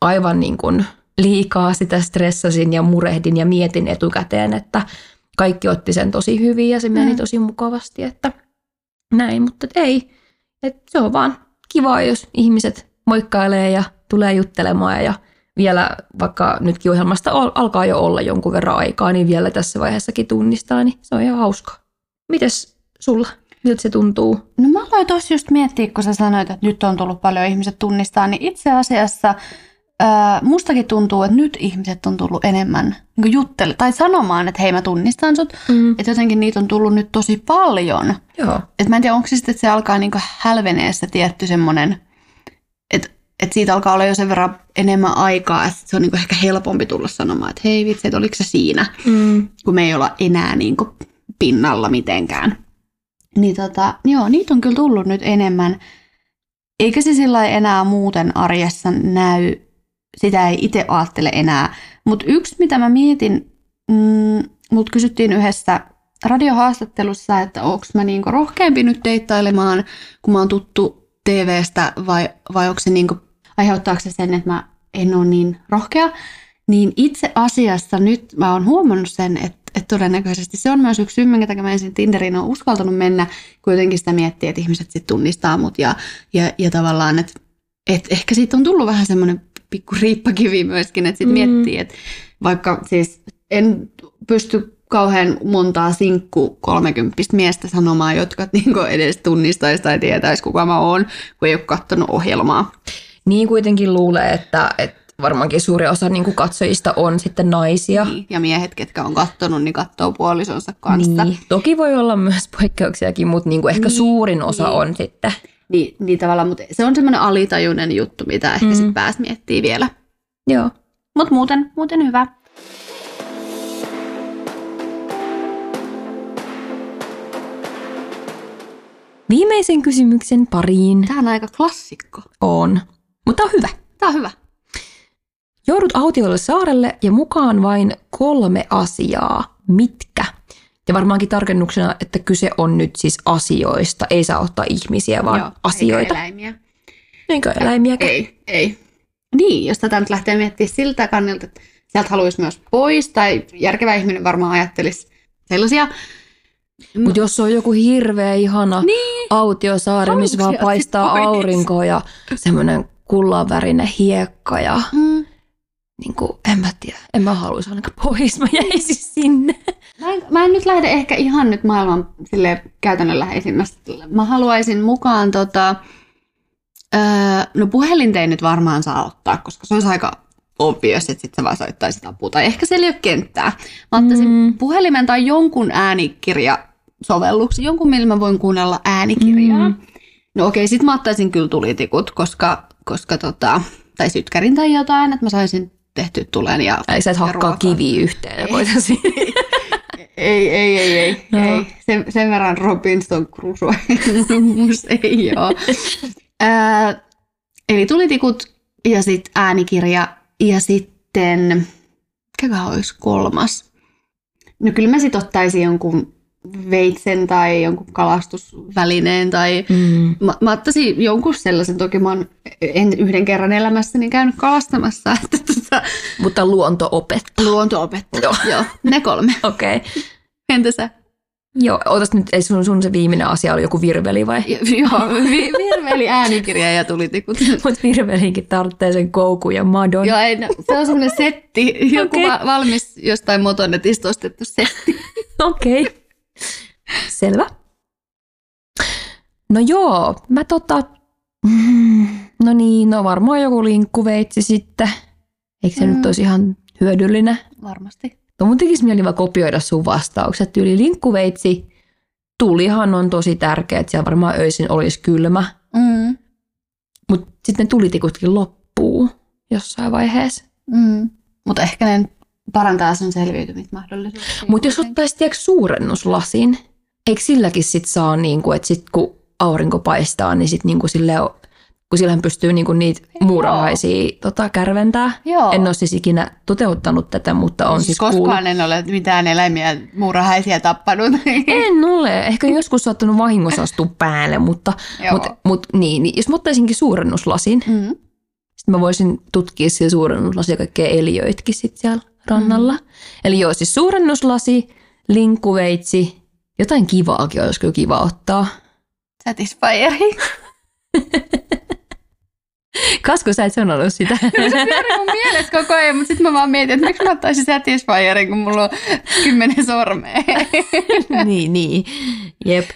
aivan niin kuin liikaa sitä stressasin ja murehdin ja mietin etukäteen, että kaikki otti sen tosi hyvin ja se meni Mm. tosi mukavasti, että näin, mutta ei. Et se on vaan kivaa, jos ihmiset moikkailee ja tulee juttelemaan ja vielä vaikka nytkin ohjelmasta al- alkaa jo olla jonkun verran aikaa, niin vielä tässä vaiheessakin tunnistaa, niin se on ihan hauskaa. Mites sulla? Miltä se tuntuu? No mä aloin tuossa just miettiä, kun sä sanoit, että nyt on tullut paljon ihmiset tunnistaa, niin itse asiassa ää, mustakin tuntuu, että nyt ihmiset on tullut enemmän niin juttele tai sanomaan, että hei mä tunnistan sut. Mm. Että jotenkin niitä on tullut nyt tosi paljon. Joo. Et mä en tiedä, onko se sitten, että se alkaa niinku hälvenee se tietty semmoinen, että et siitä alkaa olla jo sen verran enemmän aikaa, että se on niinku ehkä helpompi tulla sanomaan, että hei vitsi, että oliko se siinä, Mm. kun me ei olla enää niinku pinnalla mitenkään. Niin tota, joo, niitä on kyllä tullut nyt enemmän. Eikä se sillä enää muuten arjessa näy, sitä ei itse ajattele enää. Mutta yksi, mitä mä mietin, mm, mut kysyttiin yhdessä radiohaastattelussa, että onko mä niinku rohkeampi nyt deittailemaan, kun mä oon tuttu TVstä, vai, vai onko se niinku, aiheuttaako se sen, että mä en ole niin rohkea. Niin itse asiassa nyt mä oon huomannut sen, että, että todennäköisesti se on myös yksi syy, minkä takia mä ensin Tinderiin on uskaltanut mennä, kun jotenkin sitä miettii, että ihmiset sitten tunnistaa mut ja, ja, ja tavallaan, että, että ehkä siitä on tullut vähän semmoinen pikku riippakivi myöskin, että sitten Mm. miettii, että vaikka siis en pysty kauhean montaa sinkku 30 miestä sanomaan, jotka niinku edes tunnistaisi tai tietäisi, kuka mä oon, kun ei ole katsonut ohjelmaa. Niin kuitenkin luulee, että, että varmaankin suuri osa niin kuin katsojista on sitten naisia. Niin. Ja miehet, ketkä on kattonut, niin katsoo puolisonsa kanssa. Niin. Toki voi olla myös poikkeuksiakin, mutta niin kuin ehkä Niin, suurin osa niin. on sitten. Niin, niin tavallaan, mutta se on semmoinen alitajuinen juttu, mitä ehkä Mm. sitten pääs miettii vielä. Joo. Mutta muuten, muuten hyvä. Viimeisen kysymyksen pariin Tämä on aika klassikko. on, mutta on hyvä. Tämä on hyvä. Joudut autiolle saarelle ja mukaan vain kolme asiaa. Mitkä? Ja varmaankin tarkennuksena, että kyse on nyt siis asioista. Ei saa ottaa ihmisiä, vaan Joo, asioita. Eikä eläimiä. Eikä eläimiäkään. Ei, ei. Niin, jos tätä nyt lähtee miettimään siltä kannalta, että sieltä haluaisi myös pois, tai järkevä ihminen varmaan ajattelisi sellaisia. Mutta jos on joku hirveä ihana Niin. autiosaari, missä vaan paistaa pois? aurinko ja semmoinen kullanvärinen hiekka ja Mm. niin kuin, en mä tiedä, en mä haluaisi ainakaan pois, mä jäisin sinne. Mä en, mä en nyt lähde ehkä ihan nyt maailman sille käytännönläheisimmästä. Mä haluaisin mukaan tota, öö, no puhelinta ei nyt varmaan saa ottaa, koska se olisi aika obvious, että sitten sä vaan soittaisit apua. Tai ehkä siellä ei ole kenttää. Mä ottaisin Mm. puhelimen tai jonkun äänikirja sovelluksen, jonkun millä mä voin kuunnella äänikirjaa. Mm. No okei, sit mä ottaisin kyllä tulitikut, koska, koska tota, tai sytkärin tai jotain, että mä saisin tehty tulen ja Ei sä et hakkaa kiviä yhteen ja voitaisiin. Ei, ei, ei, ei. Joo. ei. Sen, sen verran Robinson Crusoe ei ole. Ää, eli tulitikut ja sitten äänikirja ja sitten, mikä olisi kolmas? No kyllä mä sitten ottaisin jonkun veitsen tai jonkun kalastusvälineen tai Mm. mä, mä ottaisin jonkun sellaisen, toki mä oon en yhden kerran elämässäni käynyt kalastamassa, että tota, Mutta luonto opettaa. luonto-opettaja. Joo. Joo, ne kolme. Okei. Okay. Entä sä? Joo, ootas nyt, ei sun, sun se viimeinen asia oli joku virveli vai? Joo, vi- virveli, äänikirja ja tulitikut. Mutta virvelinkin tarvitsee sen koukun ja madon. Joo, ei, no, se on semmoinen setti, joku Okei. va- valmis jostain motonetista ostettu setti. Okei. Okay. Selvä. No joo, mä tota... Mm, no niin, no varmaan joku linkkuveitsi sitten. Eikö se mm. Nyt olisi ihan hyödyllinen? Varmasti. No mun tekisi mieli vaan kopioida sun vastaukset. Tyyli linkkuveitsi, tulihan on tosi tärkeä, että siellä varmaan öisin olisi kylmä, Mm. mutta sitten ne tulitikutkin loppuu jossain vaiheessa. Mm. Mutta ehkä ne parantaa sun selviytymismahdollisuuksia. Mutta jos ottaisi tiedätkö, suurennuslasin, eikö silläkin sit saa, niinku, että sit kun aurinko paistaa, niin sit niinku sille, kun sillähän pystyy niinku niitä muurahaisia tota, kärventää. Joo. En ole siis ikinä toteuttanut tätä, mutta on siis kuullut. koskaan en ole mitään eläimiä muurahaisia tappanut. En ole. Ehkä joskus saattanut vahingossa astua päälle, mutta mut, mut, niin, niin, jos mä ottaisinkin suurennuslasin, Mm. sitten mä voisin tutkia sillä suurennuslasia kaikkea eliöitkin sit siellä rannalla. Eli joo, siis suurennuslasi, linkkuveitsi, jotain kivaakin olisi kyllä kiva ottaa. Satisfieri. Kasko sä et sanonut sitä? Se pyörii mun mielessä koko ajan, mutta sitten mä vaan mietin, että miksi mä ottaisin Satisfierin, kun mulla on kymmenen sormea. niin, niin. Jep.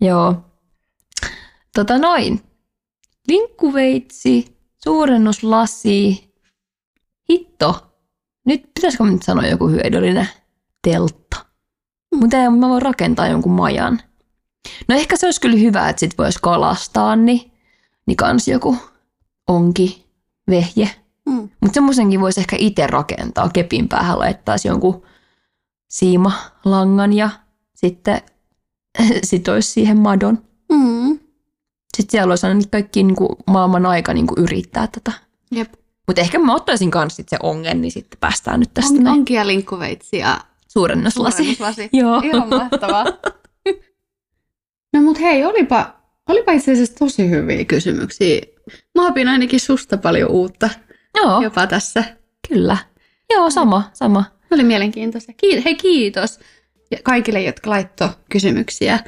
Joo. Tota noin. Linkkuveitsi, suurennuslasi. Hitto. Nyt pitäisikö nyt sanoa joku hyödyllinen teltta? Mutta ei, mä voin rakentaa jonkun majan. No ehkä se olisi kyllä hyvä, että sit voisi kalastaa, niin, niin kans joku onki, vehje. Mm. Mutta semmoisenkin voisi ehkä itse rakentaa. Kepin päähän laittaisi jonkun siimalangan ja sitten sit olisi siihen madon. Mm. Sitten siellä olisi aina kaikki niin kuin maailman aika niin kuin yrittää tätä. Jep. Mutta ehkä mä ottaisin kanssa sit se ongen, niin sitten päästään nyt tästä On, näin. onkin ja linkkuveitsi ja Suurennuslasi. suurennuslasi. Joo. Ihan mahtavaa. No mut hei, olipa, olipa itse asiassa tosi hyviä kysymyksiä. Mä opin ainakin susta paljon uutta Joo, jopa tässä. kyllä. Joo, sama, sama. Oli mielenkiintoista. Kiitos, hei kiitos ja kaikille, jotka laittoi kysymyksiä.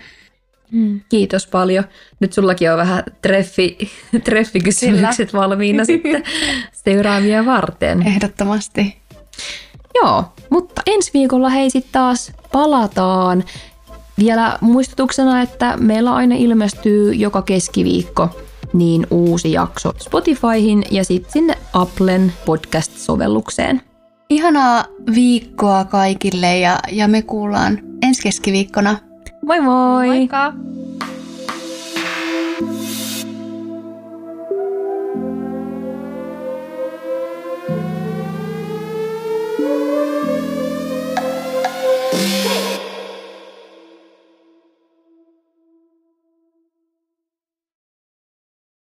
Mm. Kiitos paljon. Nyt sullakin on vähän treffi, treffikysymykset valmiina sitten seuraavia varten. Ehdottomasti. Joo, mutta ensi viikolla hei sitten taas palataan. Vielä muistutuksena, että meillä aina ilmestyy joka keskiviikko niin uusi jakso Spotifyhin ja sitten sinne Applen podcast-sovellukseen. Ihanaa viikkoa kaikille ja, ja me kuullaan ensi keskiviikkona. Moi moi! Moikka!